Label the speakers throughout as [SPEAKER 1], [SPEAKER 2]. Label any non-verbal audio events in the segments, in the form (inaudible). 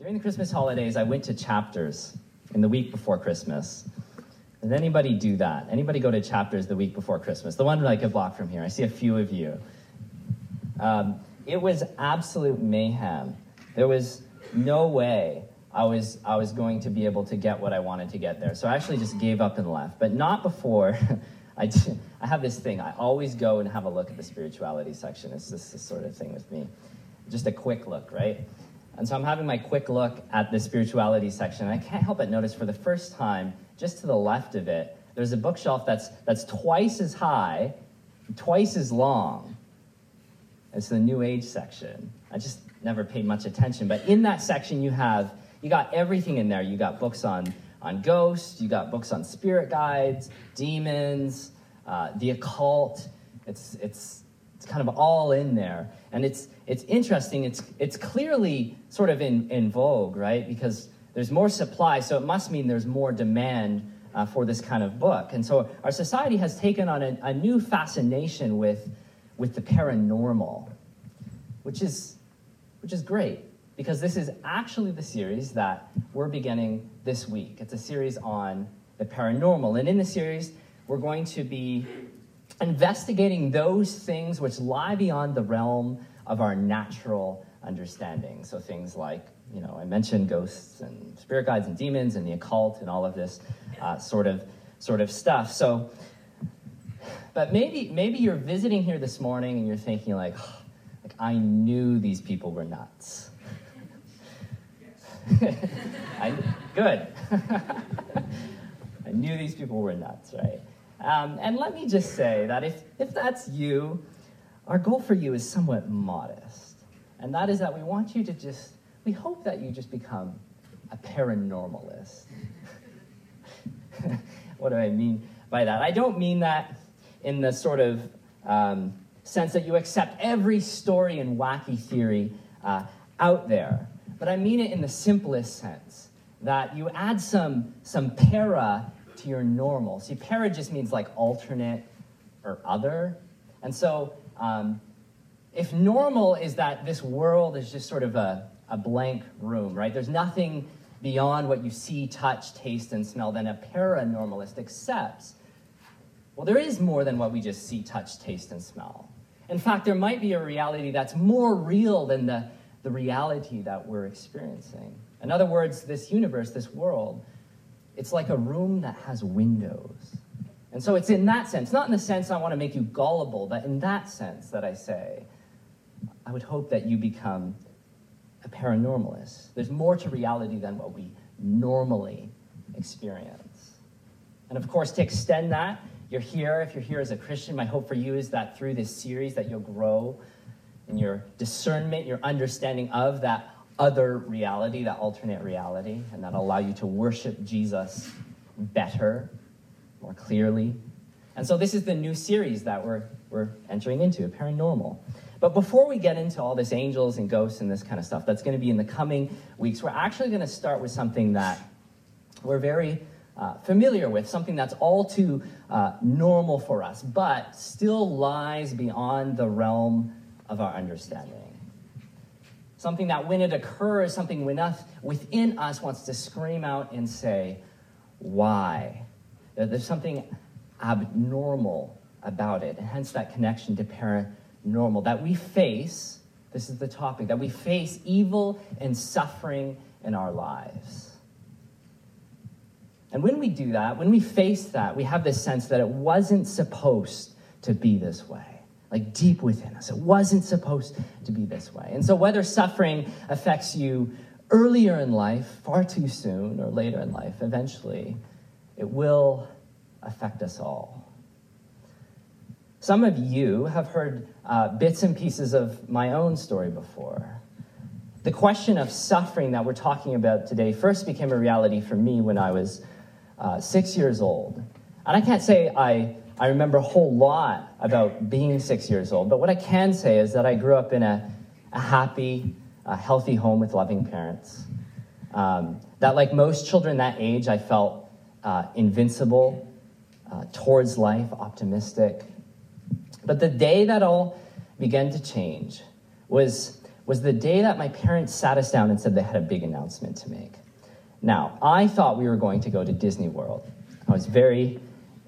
[SPEAKER 1] During the Christmas holidays, I went to chapters in the week before Christmas. Does anybody do that? Anybody go to chapters the week before Christmas? The one like a block from here. I see a few of you. Um, it was absolute mayhem. There was no way I was, I was going to be able to get what I wanted to get there. So I actually just gave up and left, but not before. (laughs) I, I have this thing. I always go and have a look at the spirituality section. It's just this sort of thing with me. Just a quick look, right? And so I'm having my quick look at the spirituality section. And I can't help but notice for the first time, just to the left of it, there's a bookshelf that's, that's twice as high, twice as long. It's the New Age section. I just never paid much attention. But in that section, you have you got everything in there. You got books on on ghosts. You got books on spirit guides, demons, uh, the occult. It's it's it's kind of all in there, and it's it's interesting. It's it's clearly sort of in in vogue, right? Because there's more supply, so it must mean there's more demand uh, for this kind of book. And so our society has taken on a, a new fascination with with the paranormal, which is which is great because this is actually the series that we're beginning this week. It's a series on the paranormal. And in the series, we're going to be investigating those things which lie beyond the realm of our natural understanding. So things like, you know, I mentioned ghosts and spirit guides and demons and the occult and all of this uh, sort of sort of stuff. So, but maybe maybe you're visiting here this morning and you're thinking like, like I knew these people were nuts. (laughs) I, good. (laughs) I knew these people were nuts, right? Um, and let me just say that if, if that's you, our goal for you is somewhat modest. And that is that we want you to just, we hope that you just become a paranormalist. (laughs) what do I mean by that? I don't mean that in the sort of um, sense that you accept every story and wacky theory uh, out there but I mean it in the simplest sense that you add some, some para to your normal. See, para just means like alternate or other. And so, um, if normal is that this world is just sort of a, a blank room, right? There's nothing beyond what you see, touch, taste, and smell, then a paranormalist accepts. Well, there is more than what we just see, touch, taste, and smell. In fact, there might be a reality that's more real than the the reality that we're experiencing. In other words, this universe, this world, it's like a room that has windows. And so it's in that sense, not in the sense I want to make you gullible, but in that sense that I say, I would hope that you become a paranormalist. There's more to reality than what we normally experience. And of course, to extend that, you're here. If you're here as a Christian, my hope for you is that through this series that you'll grow in your discernment, your understanding of that other reality, that alternate reality, and that'll allow you to worship Jesus better, more clearly. And so this is the new series that we're, we're entering into, paranormal. But before we get into all this angels and ghosts and this kind of stuff, that's going to be in the coming weeks, we're actually going to start with something that we're very uh, familiar with, something that's all too uh, normal for us, but still lies beyond the realm of our understanding. Something that when it occurs, something within us wants to scream out and say, Why? There's something abnormal about it, and hence that connection to paranormal that we face. This is the topic that we face evil and suffering in our lives. And when we do that, when we face that, we have this sense that it wasn't supposed to be this way like deep within us. It wasn't supposed to be this way. And so, whether suffering affects you earlier in life, far too soon, or later in life, eventually, it will affect us all. Some of you have heard uh, bits and pieces of my own story before. The question of suffering that we're talking about today first became a reality for me when I was uh, six years old. And I can't say I I remember a whole lot about being six years old. But what I can say is that I grew up in a, a happy, a healthy home with loving parents. Um, that, like most children that age, I felt uh, invincible uh, towards life, optimistic. But the day that all began to change was was the day that my parents sat us down and said they had a big announcement to make. Now, I thought we were going to go to Disney World. I was very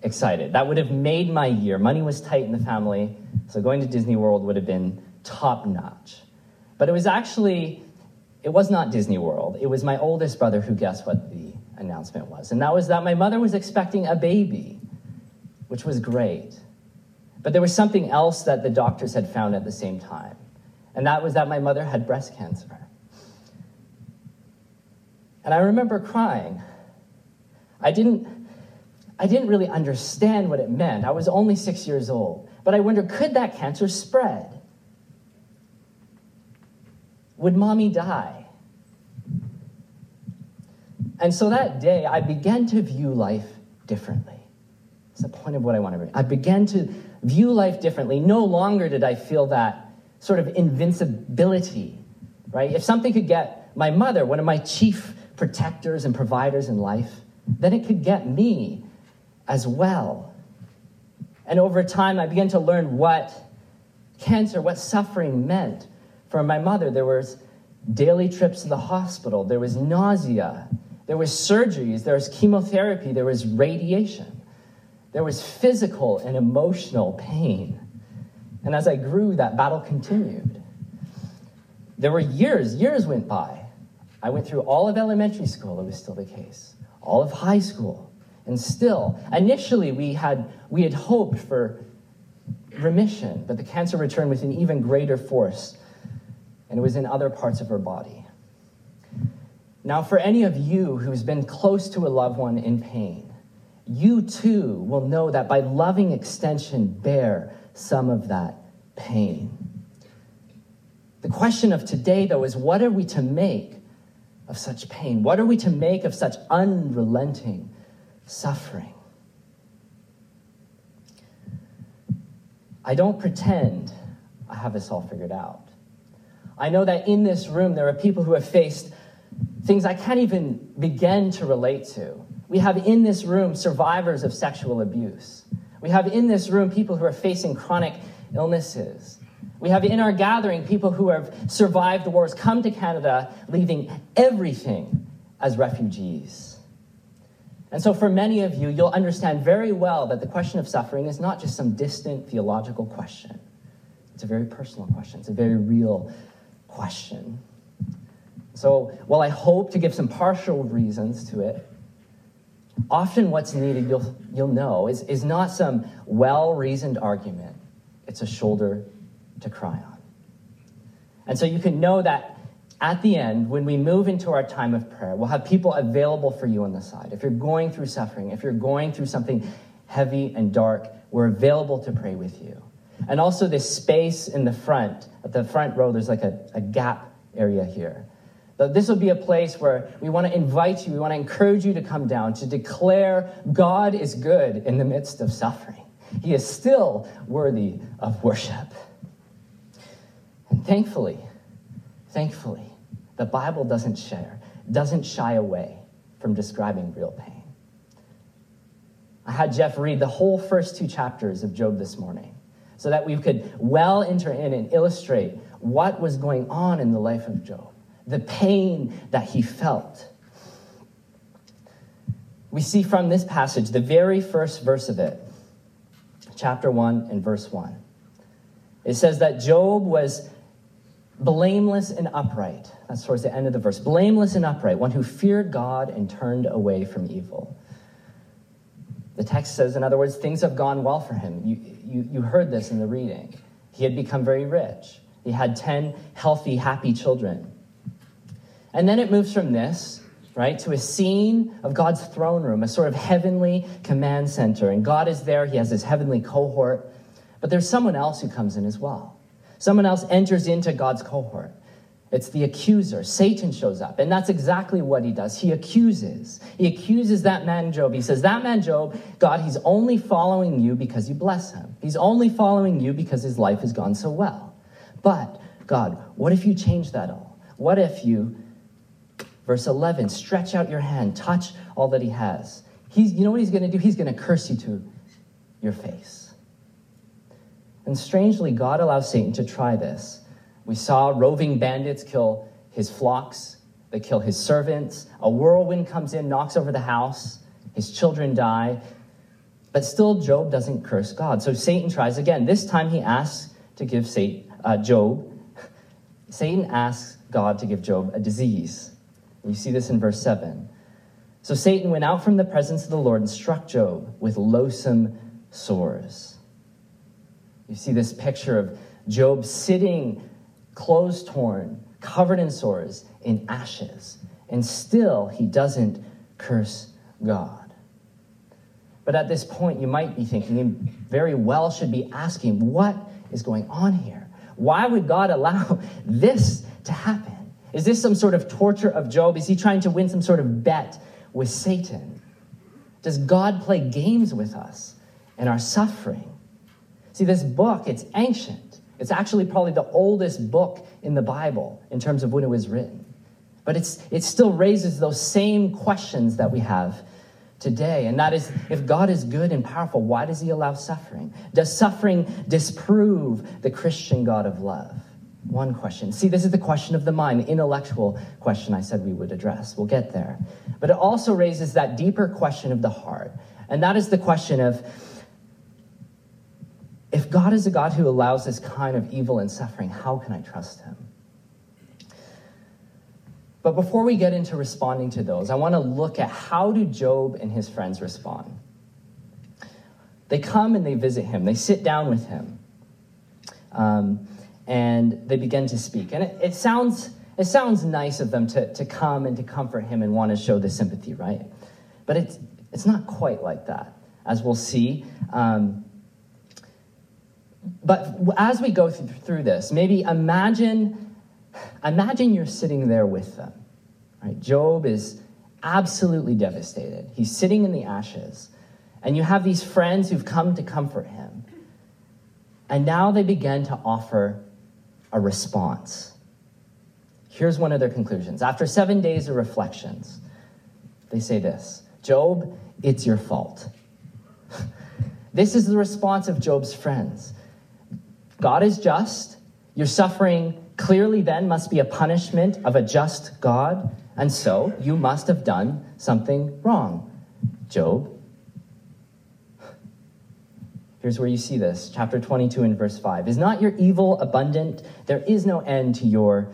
[SPEAKER 1] excited. That would have made my year. Money was tight in the family, so going to Disney World would have been top notch. But it was actually, it was not Disney World. It was my oldest brother who guessed what the announcement was. And that was that my mother was expecting a baby, which was great. But there was something else that the doctors had found at the same time, and that was that my mother had breast cancer. And I remember crying. I didn't, I didn't really understand what it meant. I was only six years old. But I wondered could that cancer spread? Would mommy die? And so that day, I began to view life differently. It's the point of what I want to bring. I began to view life differently. No longer did I feel that sort of invincibility, right? If something could get my mother, one of my chief protectors and providers in life, then it could get me as well. And over time, I began to learn what cancer, what suffering meant. For my mother, there was daily trips to the hospital, there was nausea, there was surgeries, there was chemotherapy, there was radiation. There was physical and emotional pain. And as I grew, that battle continued. There were years, years went by. I went through all of elementary school, it was still the case, all of high school, and still. Initially, we had, we had hoped for remission, but the cancer returned with an even greater force, and it was in other parts of her body. Now, for any of you who's been close to a loved one in pain, you too will know that by loving extension, bear some of that pain. The question of today, though, is what are we to make of such pain? What are we to make of such unrelenting suffering? I don't pretend I have this all figured out. I know that in this room there are people who have faced things I can't even begin to relate to. We have in this room survivors of sexual abuse. We have in this room people who are facing chronic illnesses. We have in our gathering people who have survived wars, come to Canada, leaving everything as refugees. And so, for many of you, you'll understand very well that the question of suffering is not just some distant theological question. It's a very personal question, it's a very real question. So, while I hope to give some partial reasons to it, often what's needed, you'll, you'll know, is, is not some well reasoned argument, it's a shoulder to cry on. And so you can know that at the end, when we move into our time of prayer, we'll have people available for you on the side. If you're going through suffering, if you're going through something heavy and dark, we're available to pray with you. And also, this space in the front, at the front row, there's like a, a gap area here. This will be a place where we want to invite you, we want to encourage you to come down to declare God is good in the midst of suffering. He is still worthy of worship. And thankfully, thankfully, the Bible doesn't share, doesn't shy away from describing real pain. I had Jeff read the whole first two chapters of Job this morning so that we could well enter in and illustrate what was going on in the life of Job the pain that he felt. We see from this passage, the very first verse of it, chapter 1 and verse 1. It says that Job was blameless and upright. That's towards the end of the verse. Blameless and upright, one who feared God and turned away from evil. The text says, in other words, things have gone well for him. You, you, you heard this in the reading. He had become very rich. He had 10 healthy, happy children. And then it moves from this, right, to a scene of God's throne room, a sort of heavenly command center. And God is there, He has His heavenly cohort. But there's someone else who comes in as well. Someone else enters into God's cohort. It's the accuser. Satan shows up. And that's exactly what he does. He accuses. He accuses that man Job. He says, That man Job, God, he's only following you because you bless him. He's only following you because his life has gone so well. But, God, what if you change that all? What if you Verse 11 stretch out your hand, touch all that he has. He's, you know what he's going to do? He's going to curse you to your face. And strangely, God allows Satan to try this We saw roving bandits kill his flocks, they kill his servants. A whirlwind comes in, knocks over the house, his children die. But still, Job doesn't curse God. So Satan tries again. This time he asks to give Satan, uh, Job, Satan asks God to give Job a disease. You see this in verse 7. So Satan went out from the presence of the Lord and struck Job with loathsome sores. You see this picture of Job sitting, clothes torn, covered in sores, in ashes, and still he doesn't curse God. But at this point, you might be thinking, and very well should be asking, what is going on here? Why would God allow (laughs) this to happen? Is this some sort of torture of Job? Is he trying to win some sort of bet with Satan? Does God play games with us and our suffering? See, this book, it's ancient. It's actually probably the oldest book in the Bible in terms of when it was written. But it's, it still raises those same questions that we have today. And that is if God is good and powerful, why does he allow suffering? Does suffering disprove the Christian God of love? One question. See, this is the question of the mind, the intellectual question I said we would address. We'll get there. But it also raises that deeper question of the heart. And that is the question of if God is a God who allows this kind of evil and suffering, how can I trust him? But before we get into responding to those, I want to look at how do Job and his friends respond. They come and they visit him. They sit down with him, um, and they begin to speak. And it, it, sounds it sounds nice of them to, to come and to comfort him and want to show the sympathy, right? But it's it's not quite like that, as we'll see. Um, but as we go through this, maybe imagine Imagine you're sitting there with them. Right? Job is absolutely devastated. He's sitting in the ashes. And you have these friends who've come to comfort him. And now they begin to offer a response. Here's one of their conclusions. After seven days of reflections, they say this Job, it's your fault. (laughs) this is the response of Job's friends God is just. You're suffering clearly then must be a punishment of a just God, and so you must have done something wrong. Job. Here's where you see this, chapter 22 and verse 5. Is not your evil abundant? There is no end to your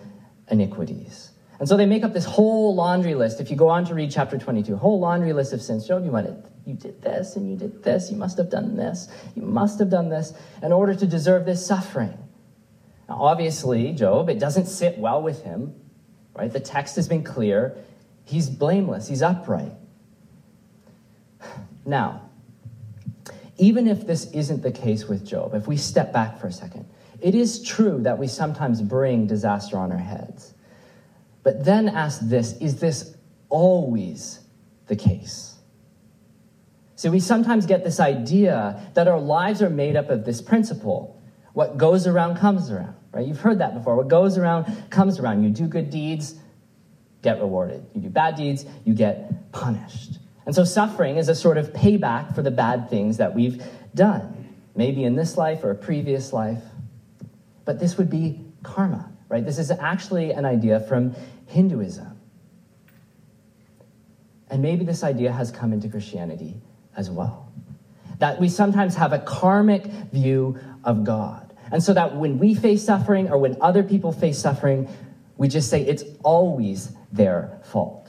[SPEAKER 1] iniquities. And so they make up this whole laundry list. If you go on to read chapter 22, whole laundry list of sins. Job, you might you did this and you did this. You must have done this. You must have done this in order to deserve this suffering. Now, obviously, Job, it doesn't sit well with him, right? The text has been clear. He's blameless, he's upright. (sighs) Now, even if this isn't the case with Job, if we step back for a second, it is true that we sometimes bring disaster on our heads. But then ask this is this always the case? See, we sometimes get this idea that our lives are made up of this principle what goes around comes around right? You've heard that before. What goes around comes around. You do good deeds, get rewarded. You do bad deeds, you get punished. And so suffering is a sort of payback for the bad things that we've done, maybe in this life or a previous life. But this would be karma, right? This is actually an idea from Hinduism. And maybe this idea has come into Christianity as well. That we sometimes have a karmic view of God and so that when we face suffering or when other people face suffering, we just say it's always their fault.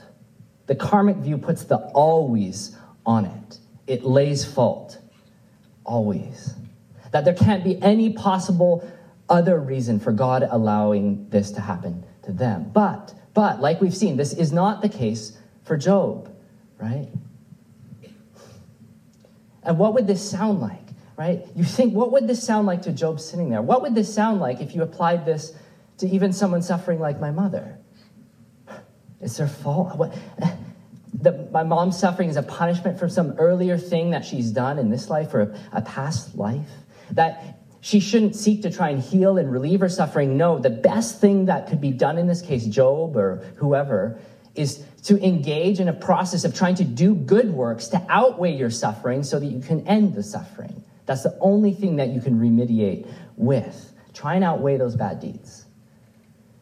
[SPEAKER 1] The karmic view puts the always on it, it lays fault. Always. That there can't be any possible other reason for God allowing this to happen to them. But, but, like we've seen, this is not the case for Job, right? And what would this sound like? right? You think, what would this sound like to Job sitting there? What would this sound like if you applied this to even someone suffering like my mother? It's their fault. What, the, my mom's suffering is a punishment for some earlier thing that she's done in this life or a, a past life. That she shouldn't seek to try and heal and relieve her suffering. No, the best thing that could be done in this case, Job or whoever, is to engage in a process of trying to do good works to outweigh your suffering so that you can end the suffering. That's the only thing that you can remediate with. Try and outweigh those bad deeds.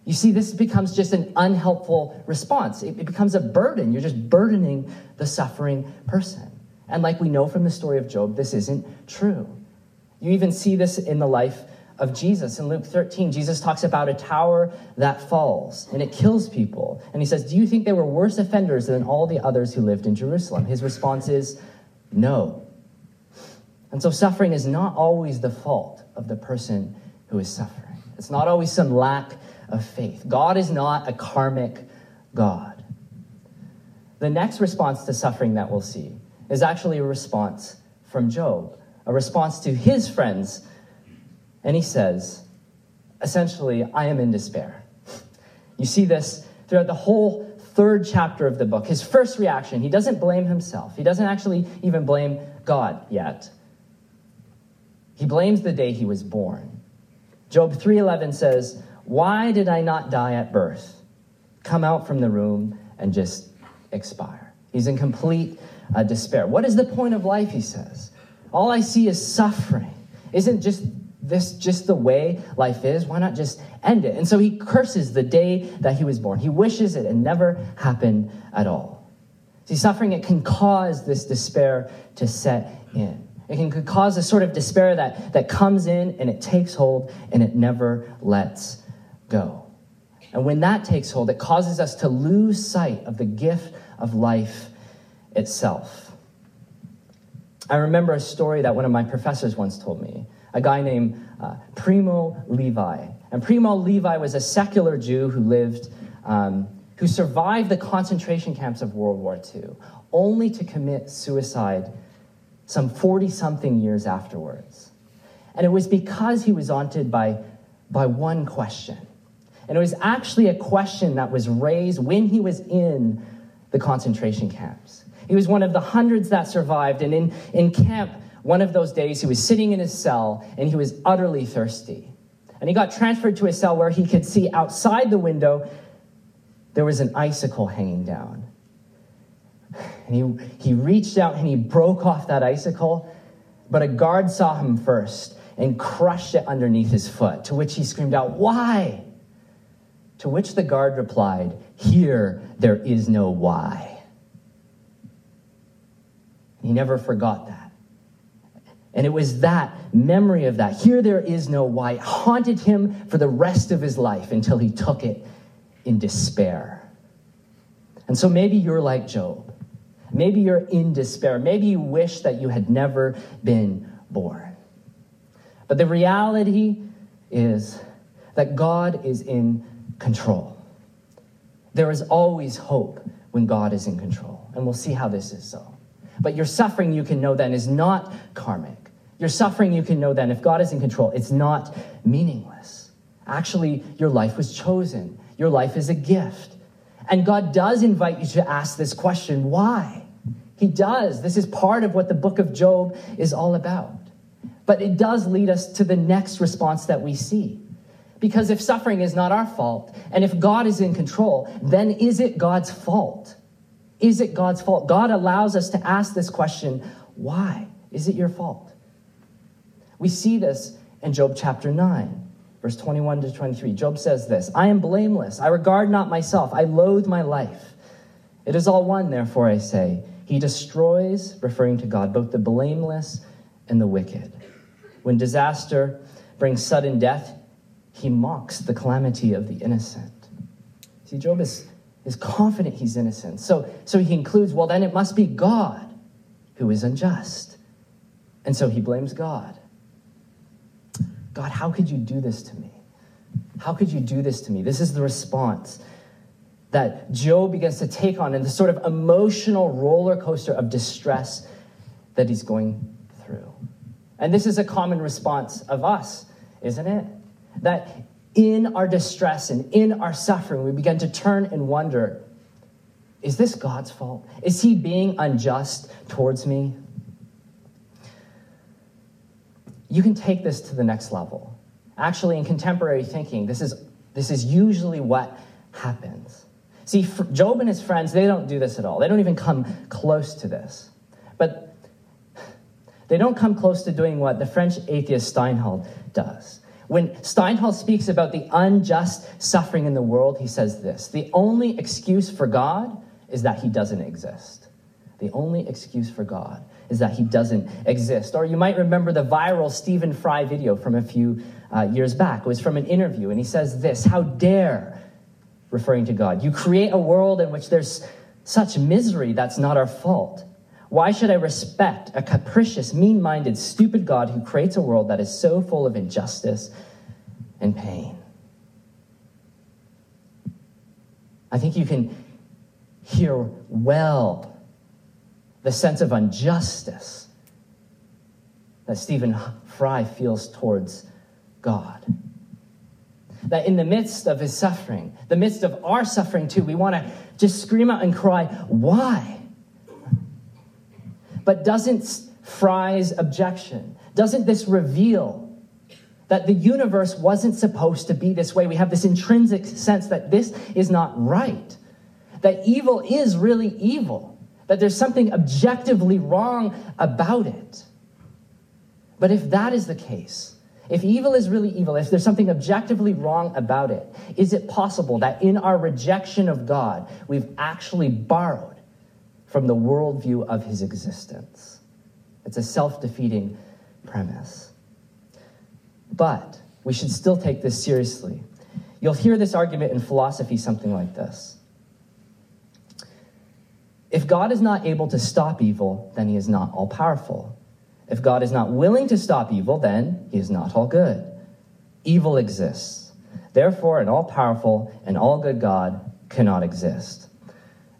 [SPEAKER 1] You see, this becomes just an unhelpful response. It, it becomes a burden. You're just burdening the suffering person. And like we know from the story of Job, this isn't true. You even see this in the life of Jesus. In Luke 13, Jesus talks about a tower that falls and it kills people. And he says, Do you think they were worse offenders than all the others who lived in Jerusalem? His response is, No. And so suffering is not always the fault of the person who is suffering. It's not always some lack of faith. God is not a karmic God. The next response to suffering that we'll see is actually a response from Job, a response to his friends. And he says, essentially, I am in despair. You see this throughout the whole third chapter of the book. His first reaction, he doesn't blame himself. He doesn't actually even blame God yet. He blames the day he was born. Job 3:11 says, "Why did I not die at birth? Come out from the room and just expire." He's in complete uh, despair. What is the point of life, he says? All I see is suffering. Isn't just this just the way life is? Why not just end it? And so he curses the day that he was born. He wishes it had never happened at all. See, suffering, it can cause this despair to set in. It can cause a sort of despair that, that comes in and it takes hold and it never lets go. And when that takes hold, it causes us to lose sight of the gift of life itself. I remember a story that one of my professors once told me. A guy named uh, Primo Levi. And Primo Levi was a secular Jew who lived, um, who survived the concentration camps of World War II, only to commit suicide some 40 something years afterwards. And it was because he was haunted by, by one question. And it was actually a question that was raised when he was in the concentration camps. He was one of the hundreds that survived. And in, in camp, one of those days, he was sitting in his cell and he was utterly thirsty. And he got transferred to a cell where he could see outside the window there was an icicle hanging down. And he, he reached out and he broke off that icicle, but a guard saw him first and crushed it underneath his foot, to which he screamed out, Why? To which the guard replied, Here there is no why. He never forgot that. And it was that memory of that, here there is no why, haunted him for the rest of his life until he took it in despair. And so maybe you're like Job. Maybe you're in despair. Maybe you wish that you had never been born. But the reality is that God is in control. There is always hope when God is in control. And we'll see how this is so. But your suffering, you can know then, is not karmic. Your suffering, you can know then, if God is in control, it's not meaningless. Actually, your life was chosen, your life is a gift. And God does invite you to ask this question why? He does. This is part of what the book of Job is all about. But it does lead us to the next response that we see. Because if suffering is not our fault, and if God is in control, then is it God's fault? Is it God's fault? God allows us to ask this question why? Is it your fault? We see this in Job chapter 9, verse 21 to 23. Job says this I am blameless. I regard not myself. I loathe my life. It is all one, therefore, I say. He destroys, referring to God, both the blameless and the wicked. When disaster brings sudden death, he mocks the calamity of the innocent. See, Job is is confident he's innocent. So, so he concludes, well, then it must be God who is unjust. And so he blames God. God, how could you do this to me? How could you do this to me? This is the response that Job begins to take on in the sort of emotional roller coaster of distress that he's going through. And this is a common response of us, isn't it? That in our distress and in our suffering, we begin to turn and wonder is this God's fault? Is he being unjust towards me? You can take this to the next level. Actually, in contemporary thinking, this is, this is usually what happens. See, Job and his friends, they don't do this at all. They don't even come close to this. But they don't come close to doing what the French atheist Stendhal does When Stendhal speaks about the unjust suffering in the world, he says this The only excuse for God is that he doesn't exist. The only excuse for God is that he doesn't exist. Or you might remember the viral Stephen Fry video from a few uh, years back. It was from an interview, and he says this How dare, referring to God, you create a world in which there's such misery that's not our fault. Why should I respect a capricious, mean minded, stupid God who creates a world that is so full of injustice and pain? I think you can hear well the sense of injustice that Stephen Fry feels towards God. That in the midst of his suffering, the midst of our suffering too, we want to just scream out and cry, Why? But doesn't Fry's objection, doesn't this reveal that the universe wasn't supposed to be this way? We have this intrinsic sense that this is not right, that evil is really evil, that there's something objectively wrong about it. But if that is the case, if evil is really evil, if there's something objectively wrong about it, is it possible that in our rejection of God, we've actually borrowed from the worldview of his existence. It's a self defeating premise. But we should still take this seriously. You'll hear this argument in philosophy something like this If God is not able to stop evil, then he is not all powerful. If God is not willing to stop evil, then he is not all good. Evil exists. Therefore, an all powerful and all good God cannot exist.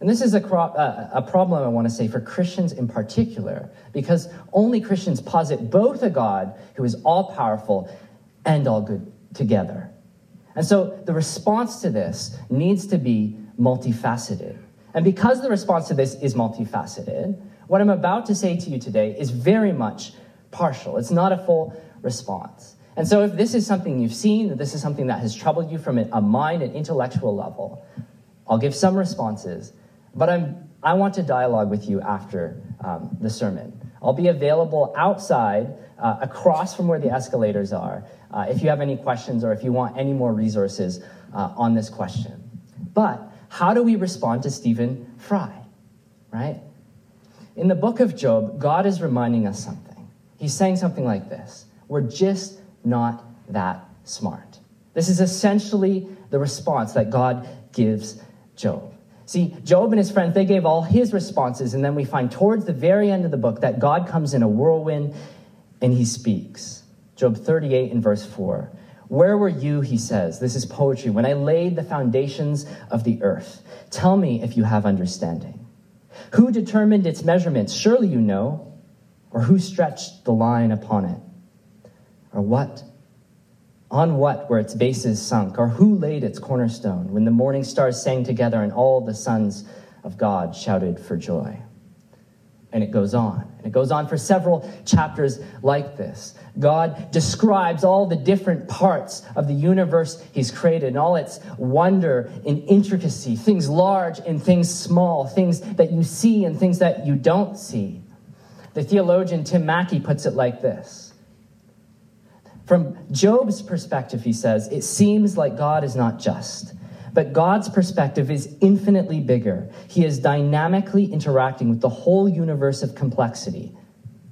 [SPEAKER 1] And this is a, uh, a problem, I want to say, for Christians in particular, because only Christians posit both a God who is all powerful and all good together. And so the response to this needs to be multifaceted. And because the response to this is multifaceted, what I'm about to say to you today is very much partial. It's not a full response. And so if this is something you've seen, if this is something that has troubled you from a mind and intellectual level, I'll give some responses but I'm, I want to dialogue with you after um, the sermon. I'll be available outside, uh, across from where the escalators are, uh, if you have any questions or if you want any more resources uh, on this question. But how do we respond to Stephen Fry, right? In the book of Job, God is reminding us something. He's saying something like this We're just not that smart. This is essentially the response that God gives Job. See, Job and his friends, they gave all his responses, and then we find towards the very end of the book that God comes in a whirlwind and he speaks. Job 38 and verse 4. Where were you, he says, this is poetry, when I laid the foundations of the earth? Tell me if you have understanding. Who determined its measurements? Surely you know. Or who stretched the line upon it? Or what on what were its bases sunk, or who laid its cornerstone when the morning stars sang together and all the sons of God shouted for joy? And it goes on. And it goes on for several chapters like this. God describes all the different parts of the universe He's created and all its wonder and intricacy, things large and things small, things that you see and things that you don't see. The theologian Tim Mackie puts it like this from Job's perspective, he says, it seems like God is not just. But God's perspective is infinitely bigger. He is dynamically interacting with the whole universe of complexity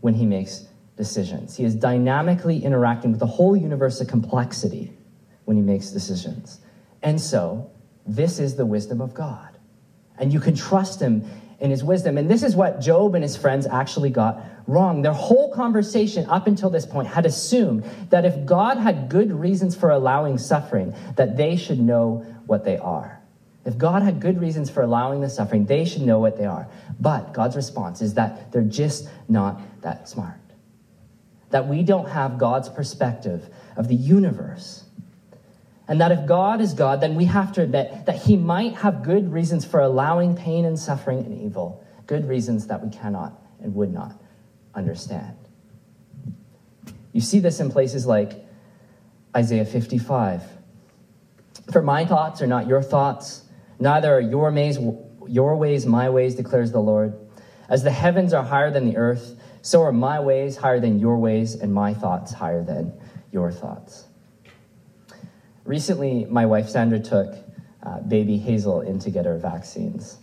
[SPEAKER 1] when he makes decisions. He is dynamically interacting with the whole universe of complexity when he makes decisions. And so, this is the wisdom of God. And you can trust him in his wisdom. And this is what Job and his friends actually got wrong. Their whole conversation up until this point had assumed that if God had good reasons for allowing suffering, that they should know what they are. If God had good reasons for allowing the suffering, they should know what they are. But God's response is that they're just not that smart. That we don't have God's perspective of the universe and that if God is God, then we have to admit that He might have good reasons for allowing pain and suffering and evil, good reasons that we cannot and would not understand. You see this in places like Isaiah 55. For my thoughts are not your thoughts, neither are your ways, your ways my ways, declares the Lord. As the heavens are higher than the earth, so are my ways higher than your ways, and my thoughts higher than your thoughts. Recently my wife Sandra took uh, baby Hazel in to get her vaccines.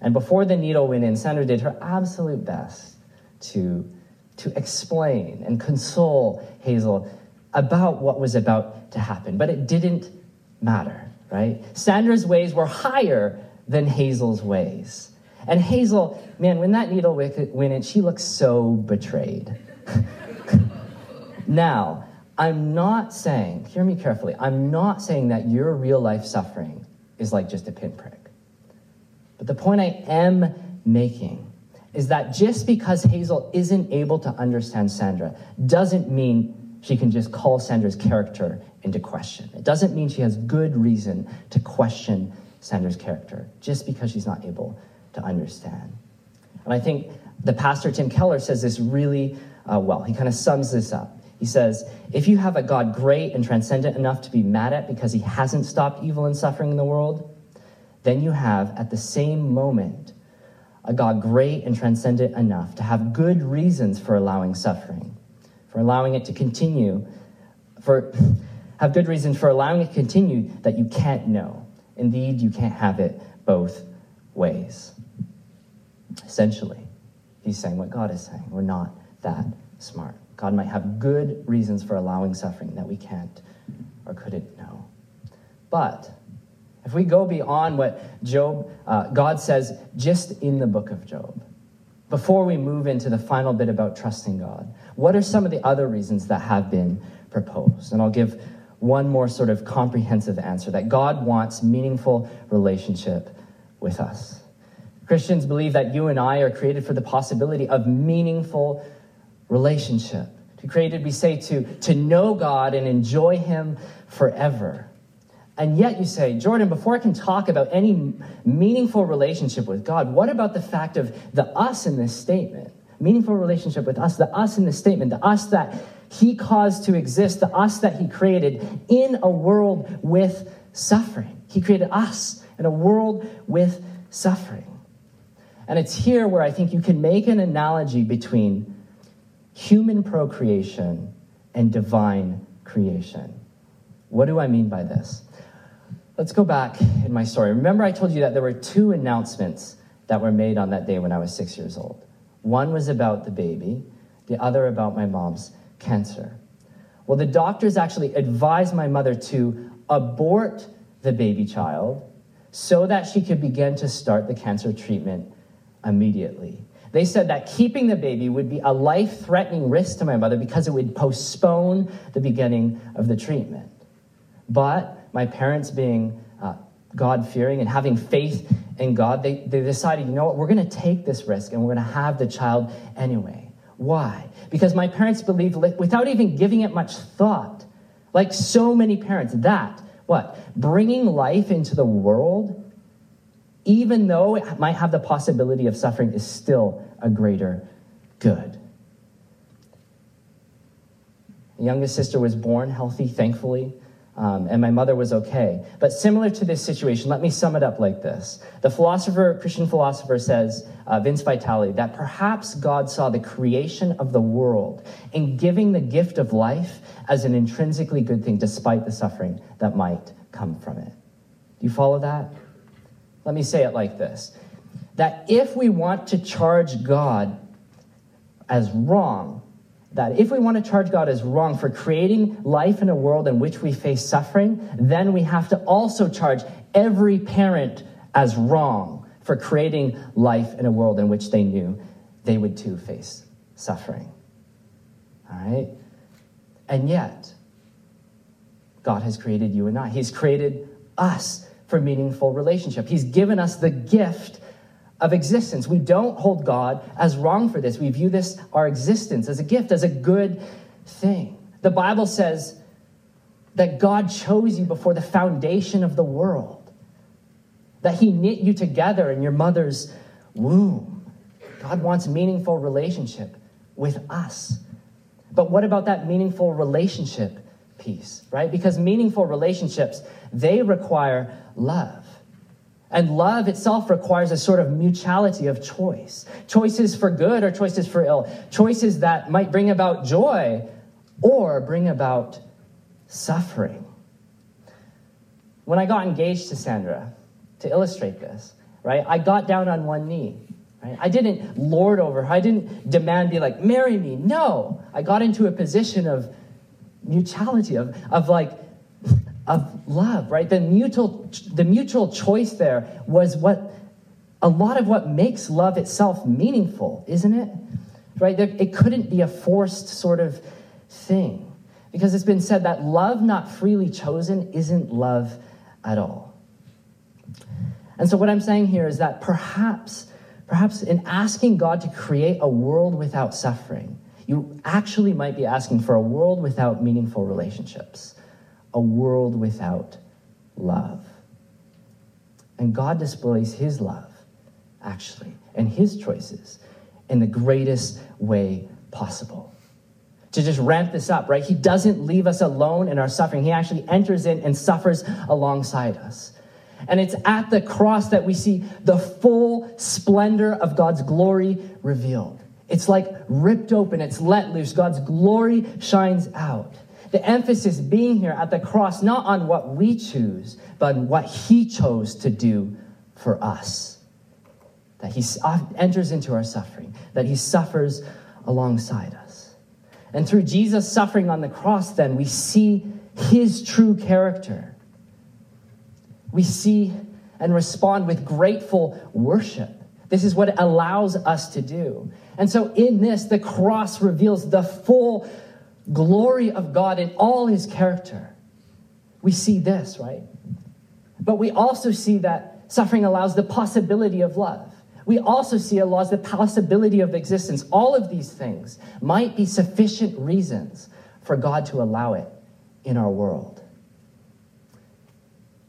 [SPEAKER 1] And before the needle went in, Sandra did her absolute best to, to explain and console Hazel about what was about to happen. But it didn't matter, right? Sandra's ways were higher than Hazel's ways. And Hazel, man, when that needle went in, she looked so betrayed. (laughs) now, I'm not saying, hear me carefully, I'm not saying that your real life suffering is like just a pinprick. But the point I am making is that just because Hazel isn't able to understand Sandra doesn't mean she can just call Sandra's character into question. It doesn't mean she has good reason to question Sandra's character just because she's not able to understand. And I think the pastor Tim Keller says this really uh, well. He kind of sums this up. He says, If you have a God great and transcendent enough to be mad at because he hasn't stopped evil and suffering in the world, then you have at the same moment a God great and transcendent enough to have good reasons for allowing suffering, for allowing it to continue, for (laughs) have good reasons for allowing it to continue that you can't know. Indeed, you can't have it both ways. Essentially, he's saying what God is saying. We're not that smart. God might have good reasons for allowing suffering that we can't or couldn't know. But if we go beyond what Job, uh, God says just in the book of Job, before we move into the final bit about trusting God, what are some of the other reasons that have been proposed? And I'll give one more sort of comprehensive answer that God wants meaningful relationship with us. Christians believe that you and I are created for the possibility of meaningful relationship. To created, we say, to, to know God and enjoy Him forever. And yet you say, Jordan, before I can talk about any meaningful relationship with God, what about the fact of the us in this statement? Meaningful relationship with us, the us in this statement, the us that he caused to exist, the us that he created in a world with suffering. He created us in a world with suffering. And it's here where I think you can make an analogy between human procreation and divine creation. What do I mean by this? Let's go back in my story. Remember, I told you that there were two announcements that were made on that day when I was six years old. One was about the baby, the other about my mom's cancer. Well, the doctors actually advised my mother to abort the baby child so that she could begin to start the cancer treatment immediately. They said that keeping the baby would be a life threatening risk to my mother because it would postpone the beginning of the treatment. But my parents being uh, God fearing and having faith in God, they, they decided, you know what, we're going to take this risk and we're going to have the child anyway. Why? Because my parents believed, without even giving it much thought, like so many parents, that, what? Bringing life into the world, even though it might have the possibility of suffering, is still a greater good. Youngest sister was born healthy, thankfully. Um, and my mother was okay. But similar to this situation, let me sum it up like this. The philosopher, Christian philosopher says, uh, Vince Vitale, that perhaps God saw the creation of the world in giving the gift of life as an intrinsically good thing, despite the suffering that might come from it. Do you follow that? Let me say it like this that if we want to charge God as wrong, that if we want to charge God as wrong for creating life in a world in which we face suffering, then we have to also charge every parent as wrong for creating life in a world in which they knew they would too face suffering. All right? And yet, God has created you and I. He's created us for meaningful relationship. He's given us the gift of existence. We don't hold God as wrong for this. We view this, our existence, as a gift, as a good thing. The Bible says that God chose you before the foundation of the world, that He knit you together in your mother's womb. God wants meaningful relationship with us. But what about that meaningful relationship piece, right? Because meaningful relationships, they require love. And love itself requires a sort of mutuality of choice choices for good or choices for ill, choices that might bring about joy or bring about suffering. When I got engaged to Sandra, to illustrate this, right, I got down on one knee. Right? I didn't lord over her. I didn't demand, be like, marry me. No. I got into a position of mutuality, of, of like, of love, right? The mutual, the mutual choice there was what a lot of what makes love itself meaningful, isn't it? Right? It couldn't be a forced sort of thing. Because it's been said that love not freely chosen isn't love at all. And so what I'm saying here is that perhaps, perhaps in asking God to create a world without suffering, you actually might be asking for a world without meaningful relationships, a world without love. And God displays his love, actually, and his choices in the greatest way possible to just ramp this up, right? He doesn't leave us alone in our suffering. He actually enters in and suffers alongside us. And it's at the cross that we see the full splendor of God's glory revealed. It's like ripped open, it's let loose. God's glory shines out. The emphasis being here at the cross, not on what we choose, but what He chose to do for us. That He uh, enters into our suffering, that He suffers alongside us. And through Jesus' suffering on the cross, then, we see his true character. We see and respond with grateful worship. This is what it allows us to do. And so, in this, the cross reveals the full glory of God in all his character. We see this, right? But we also see that suffering allows the possibility of love. We also see a law as the possibility of existence. All of these things might be sufficient reasons for God to allow it in our world.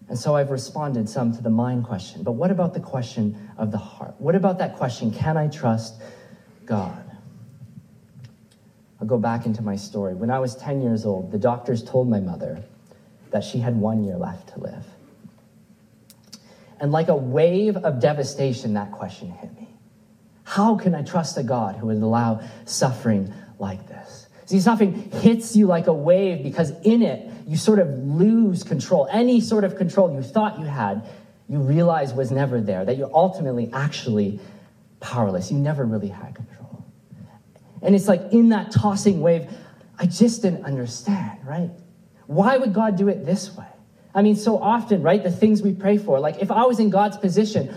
[SPEAKER 1] And so I've responded some to the mind question, but what about the question of the heart? What about that question, can I trust God? I'll go back into my story. When I was 10 years old, the doctors told my mother that she had one year left to live. And like a wave of devastation, that question hit me. How can I trust a God who would allow suffering like this? See, suffering hits you like a wave because in it, you sort of lose control. Any sort of control you thought you had, you realize was never there, that you're ultimately actually powerless. You never really had control. And it's like in that tossing wave, I just didn't understand, right? Why would God do it this way? I mean, so often, right? The things we pray for. Like, if I was in God's position,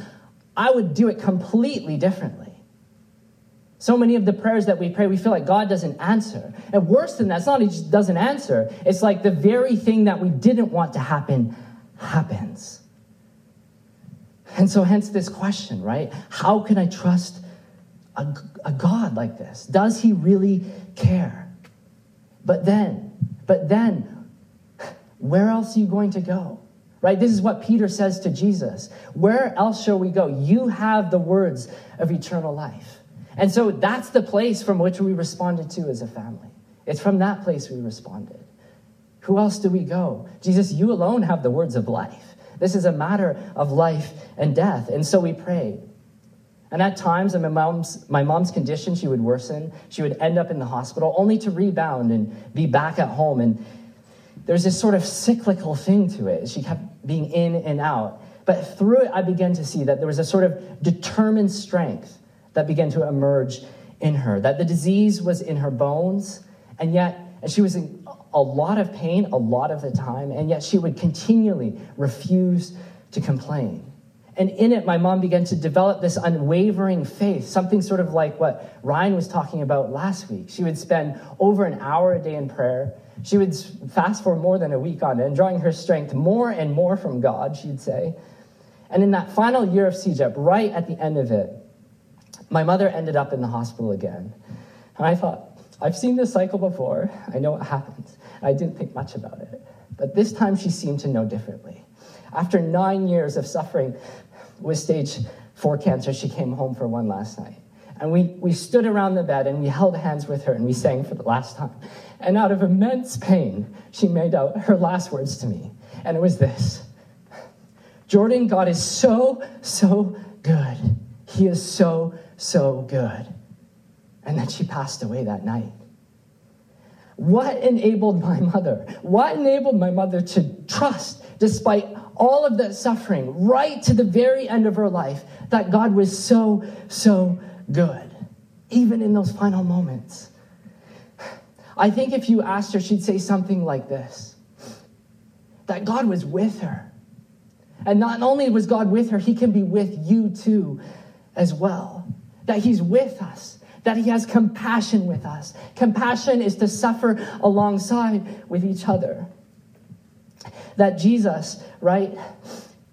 [SPEAKER 1] I would do it completely differently. So many of the prayers that we pray, we feel like God doesn't answer. And worse than that, it's not he just doesn't answer, it's like the very thing that we didn't want to happen happens. And so, hence this question, right? How can I trust a, a God like this? Does he really care? But then, but then, where else are you going to go? Right? This is what Peter says to Jesus. Where else shall we go? You have the words of eternal life. And so that's the place from which we responded to as a family. It's from that place we responded. Who else do we go? Jesus, you alone have the words of life. This is a matter of life and death. And so we prayed. And at times, in my mom's, my mom's condition, she would worsen. She would end up in the hospital only to rebound and be back at home. And there's this sort of cyclical thing to it. She kept being in and out. But through it, I began to see that there was a sort of determined strength that began to emerge in her, that the disease was in her bones, and yet and she was in a lot of pain a lot of the time, and yet she would continually refuse to complain. And in it, my mom began to develop this unwavering faith, something sort of like what Ryan was talking about last week. She would spend over an hour a day in prayer. She would fast for more than a week on it, and drawing her strength more and more from God, she'd say. And in that final year of CEGEP, right at the end of it, my mother ended up in the hospital again. And I thought, I've seen this cycle before. I know what happens. I didn't think much about it. But this time she seemed to know differently. After nine years of suffering with stage four cancer, she came home for one last night. And we, we stood around the bed and we held hands with her and we sang for the last time. And out of immense pain, she made out her last words to me. And it was this Jordan, God is so, so good. He is so, so good. And then she passed away that night. What enabled my mother? What enabled my mother to trust despite all of that suffering, right to the very end of her life, that God was so, so good, even in those final moments. I think if you asked her, she'd say something like this that God was with her. And not only was God with her, He can be with you too as well. That He's with us, that He has compassion with us. Compassion is to suffer alongside with each other. That Jesus, right?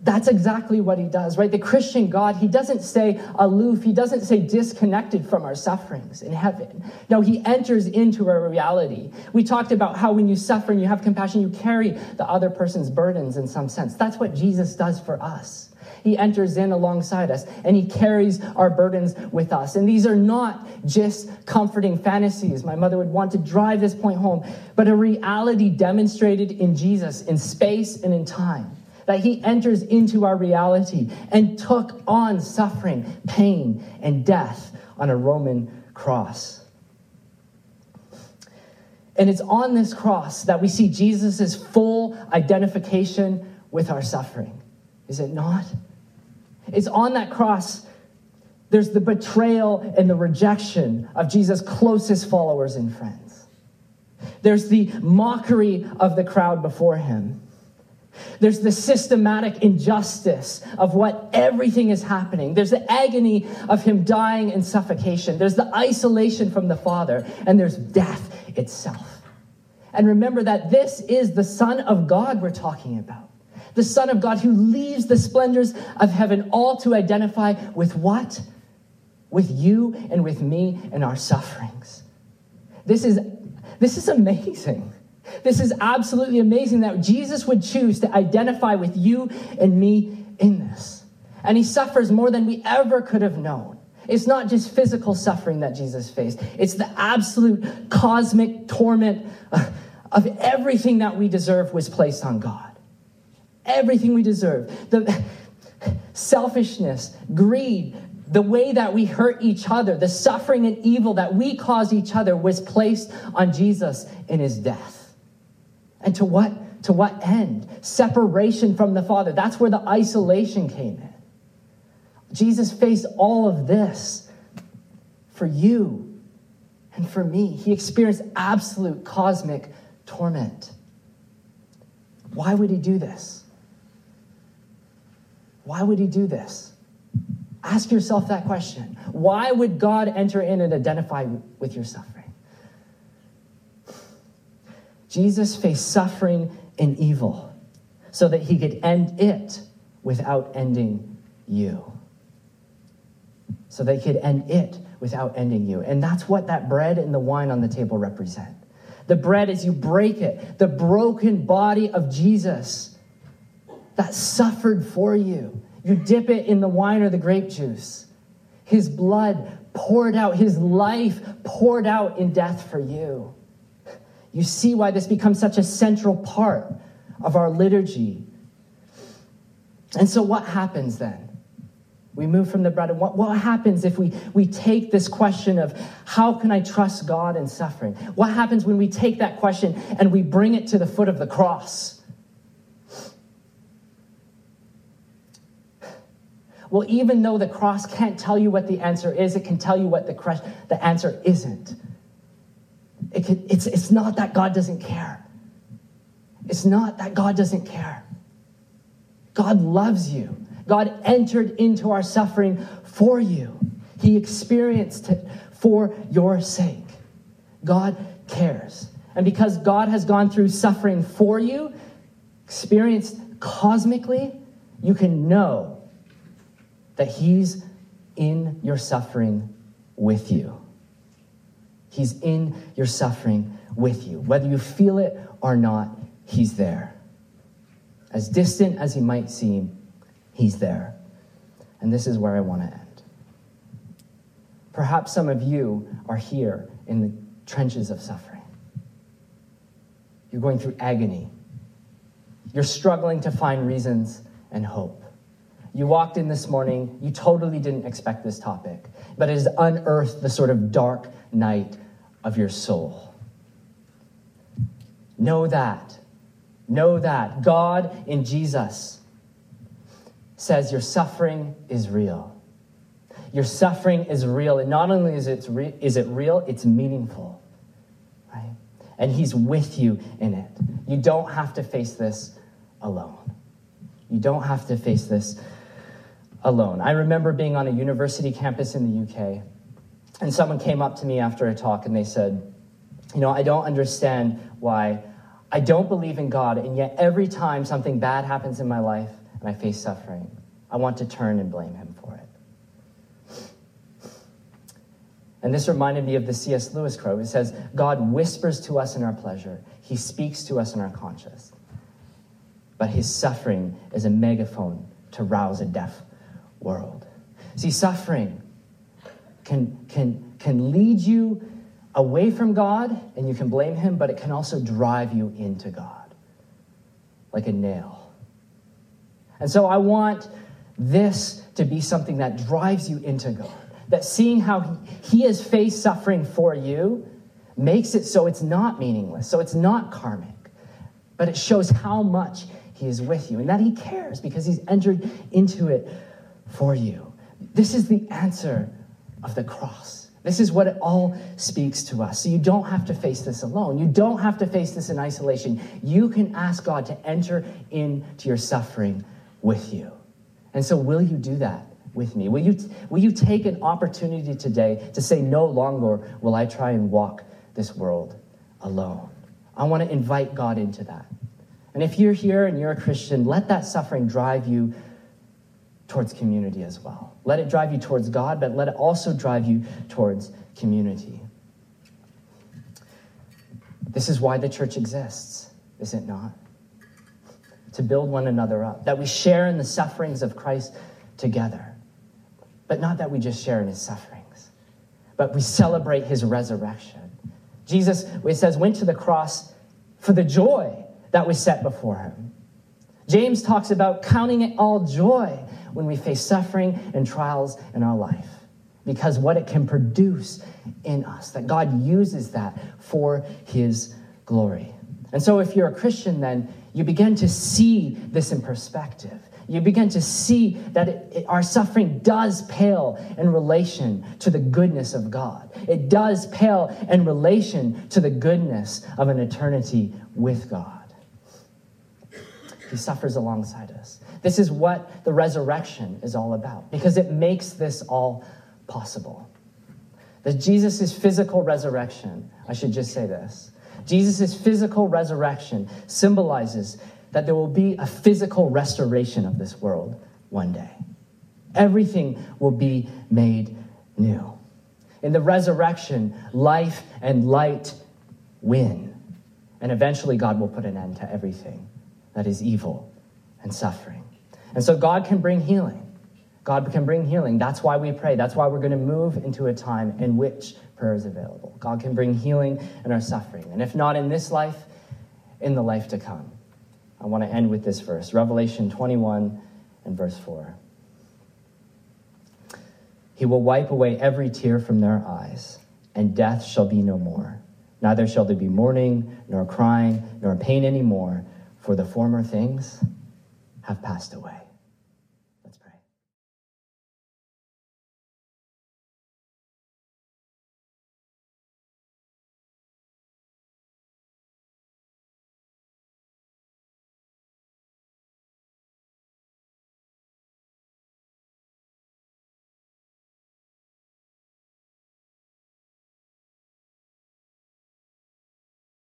[SPEAKER 1] That's exactly what he does, right? The Christian God, he doesn't stay aloof, he doesn't say disconnected from our sufferings in heaven. No, he enters into our reality. We talked about how when you suffer and you have compassion, you carry the other person's burdens in some sense. That's what Jesus does for us. He enters in alongside us and he carries our burdens with us. And these are not just comforting fantasies. My mother would want to drive this point home, but a reality demonstrated in Jesus in space and in time that he enters into our reality and took on suffering, pain, and death on a Roman cross. And it's on this cross that we see Jesus' full identification with our suffering. Is it not? It's on that cross. There's the betrayal and the rejection of Jesus' closest followers and friends. There's the mockery of the crowd before him. There's the systematic injustice of what everything is happening. There's the agony of him dying in suffocation. There's the isolation from the Father. And there's death itself. And remember that this is the Son of God we're talking about. The Son of God who leaves the splendors of heaven all to identify with what? With you and with me and our sufferings. This is, this is amazing. This is absolutely amazing that Jesus would choose to identify with you and me in this. And he suffers more than we ever could have known. It's not just physical suffering that Jesus faced, it's the absolute cosmic torment of everything that we deserve was placed on God. Everything we deserve. The selfishness, greed, the way that we hurt each other, the suffering and evil that we cause each other was placed on Jesus in his death. And to what? To what end? Separation from the Father. That's where the isolation came in. Jesus faced all of this for you and for me. He experienced absolute cosmic torment. Why would he do this? Why would he do this? Ask yourself that question. Why would God enter in and identify with your suffering? Jesus faced suffering and evil so that he could end it without ending you. So that he could end it without ending you. And that's what that bread and the wine on the table represent. The bread, as you break it, the broken body of Jesus that suffered for you. You dip it in the wine or the grape juice. His blood poured out, his life poured out in death for you. You see why this becomes such a central part of our liturgy. And so, what happens then? We move from the bread. And what, what happens if we, we take this question of how can I trust God in suffering? What happens when we take that question and we bring it to the foot of the cross? Well, even though the cross can't tell you what the answer is, it can tell you what the, the answer isn't. It could, it's, it's not that God doesn't care. It's not that God doesn't care. God loves you. God entered into our suffering for you. He experienced it for your sake. God cares. And because God has gone through suffering for you, experienced cosmically, you can know that He's in your suffering with you. He's in your suffering with you. Whether you feel it or not, He's there. As distant as He might seem, He's there. And this is where I want to end. Perhaps some of you are here in the trenches of suffering. You're going through agony. You're struggling to find reasons and hope. You walked in this morning, you totally didn't expect this topic, but it has unearthed the sort of dark night of your soul. Know that Know that God in Jesus says your suffering is real. Your suffering is real. And not only is it, re- is it real, it's meaningful. Right? And He's with you in it. You don't have to face this alone. You don't have to face this alone. I remember being on a university campus in the UK, and someone came up to me after a talk and they said, You know, I don't understand why I don't believe in God, and yet every time something bad happens in my life and I face suffering, I want to turn and blame Him for it. And this reminded me of the C.S. Lewis quote. It says, God whispers to us in our pleasure, He speaks to us in our conscience. But His suffering is a megaphone to rouse a deaf world. See, suffering can, can, can lead you away from God and you can blame Him, but it can also drive you into God like a nail. And so I want this to be something that drives you into God. That seeing how he, he has faced suffering for you makes it so it's not meaningless, so it's not karmic, but it shows how much he is with you and that he cares because he's entered into it for you. This is the answer of the cross. This is what it all speaks to us. So you don't have to face this alone. You don't have to face this in isolation. You can ask God to enter into your suffering with you. And so, will you do that with me? Will you, will you take an opportunity today to say, No longer will I try and walk this world alone? I want to invite God into that. And if you're here and you're a Christian, let that suffering drive you towards community as well. Let it drive you towards God, but let it also drive you towards community. This is why the church exists, is it not? To build one another up, that we share in the sufferings of Christ together. But not that we just share in his sufferings, but we celebrate his resurrection. Jesus, it says, went to the cross for the joy that was set before him. James talks about counting it all joy when we face suffering and trials in our life because what it can produce in us, that God uses that for his glory. And so, if you're a Christian, then you begin to see this in perspective. You begin to see that it, it, our suffering does pale in relation to the goodness of God. It does pale in relation to the goodness of an eternity with God. He suffers alongside us. This is what the resurrection is all about because it makes this all possible. That Jesus' physical resurrection, I should just say this Jesus' physical resurrection symbolizes that there will be a physical restoration of this world one day. Everything will be made new. In the resurrection, life and light win. And eventually, God will put an end to everything that is evil and suffering. And so, God can bring healing. God can bring healing. That's why we pray. That's why we're going to move into a time in which prayer is available. God can bring healing in our suffering. And if not in this life, in the life to come. I want to end with this verse Revelation 21 and verse 4. He will wipe away every tear from their eyes, and death shall be no more. Neither shall there be mourning, nor crying, nor pain any more, for the former things have passed away.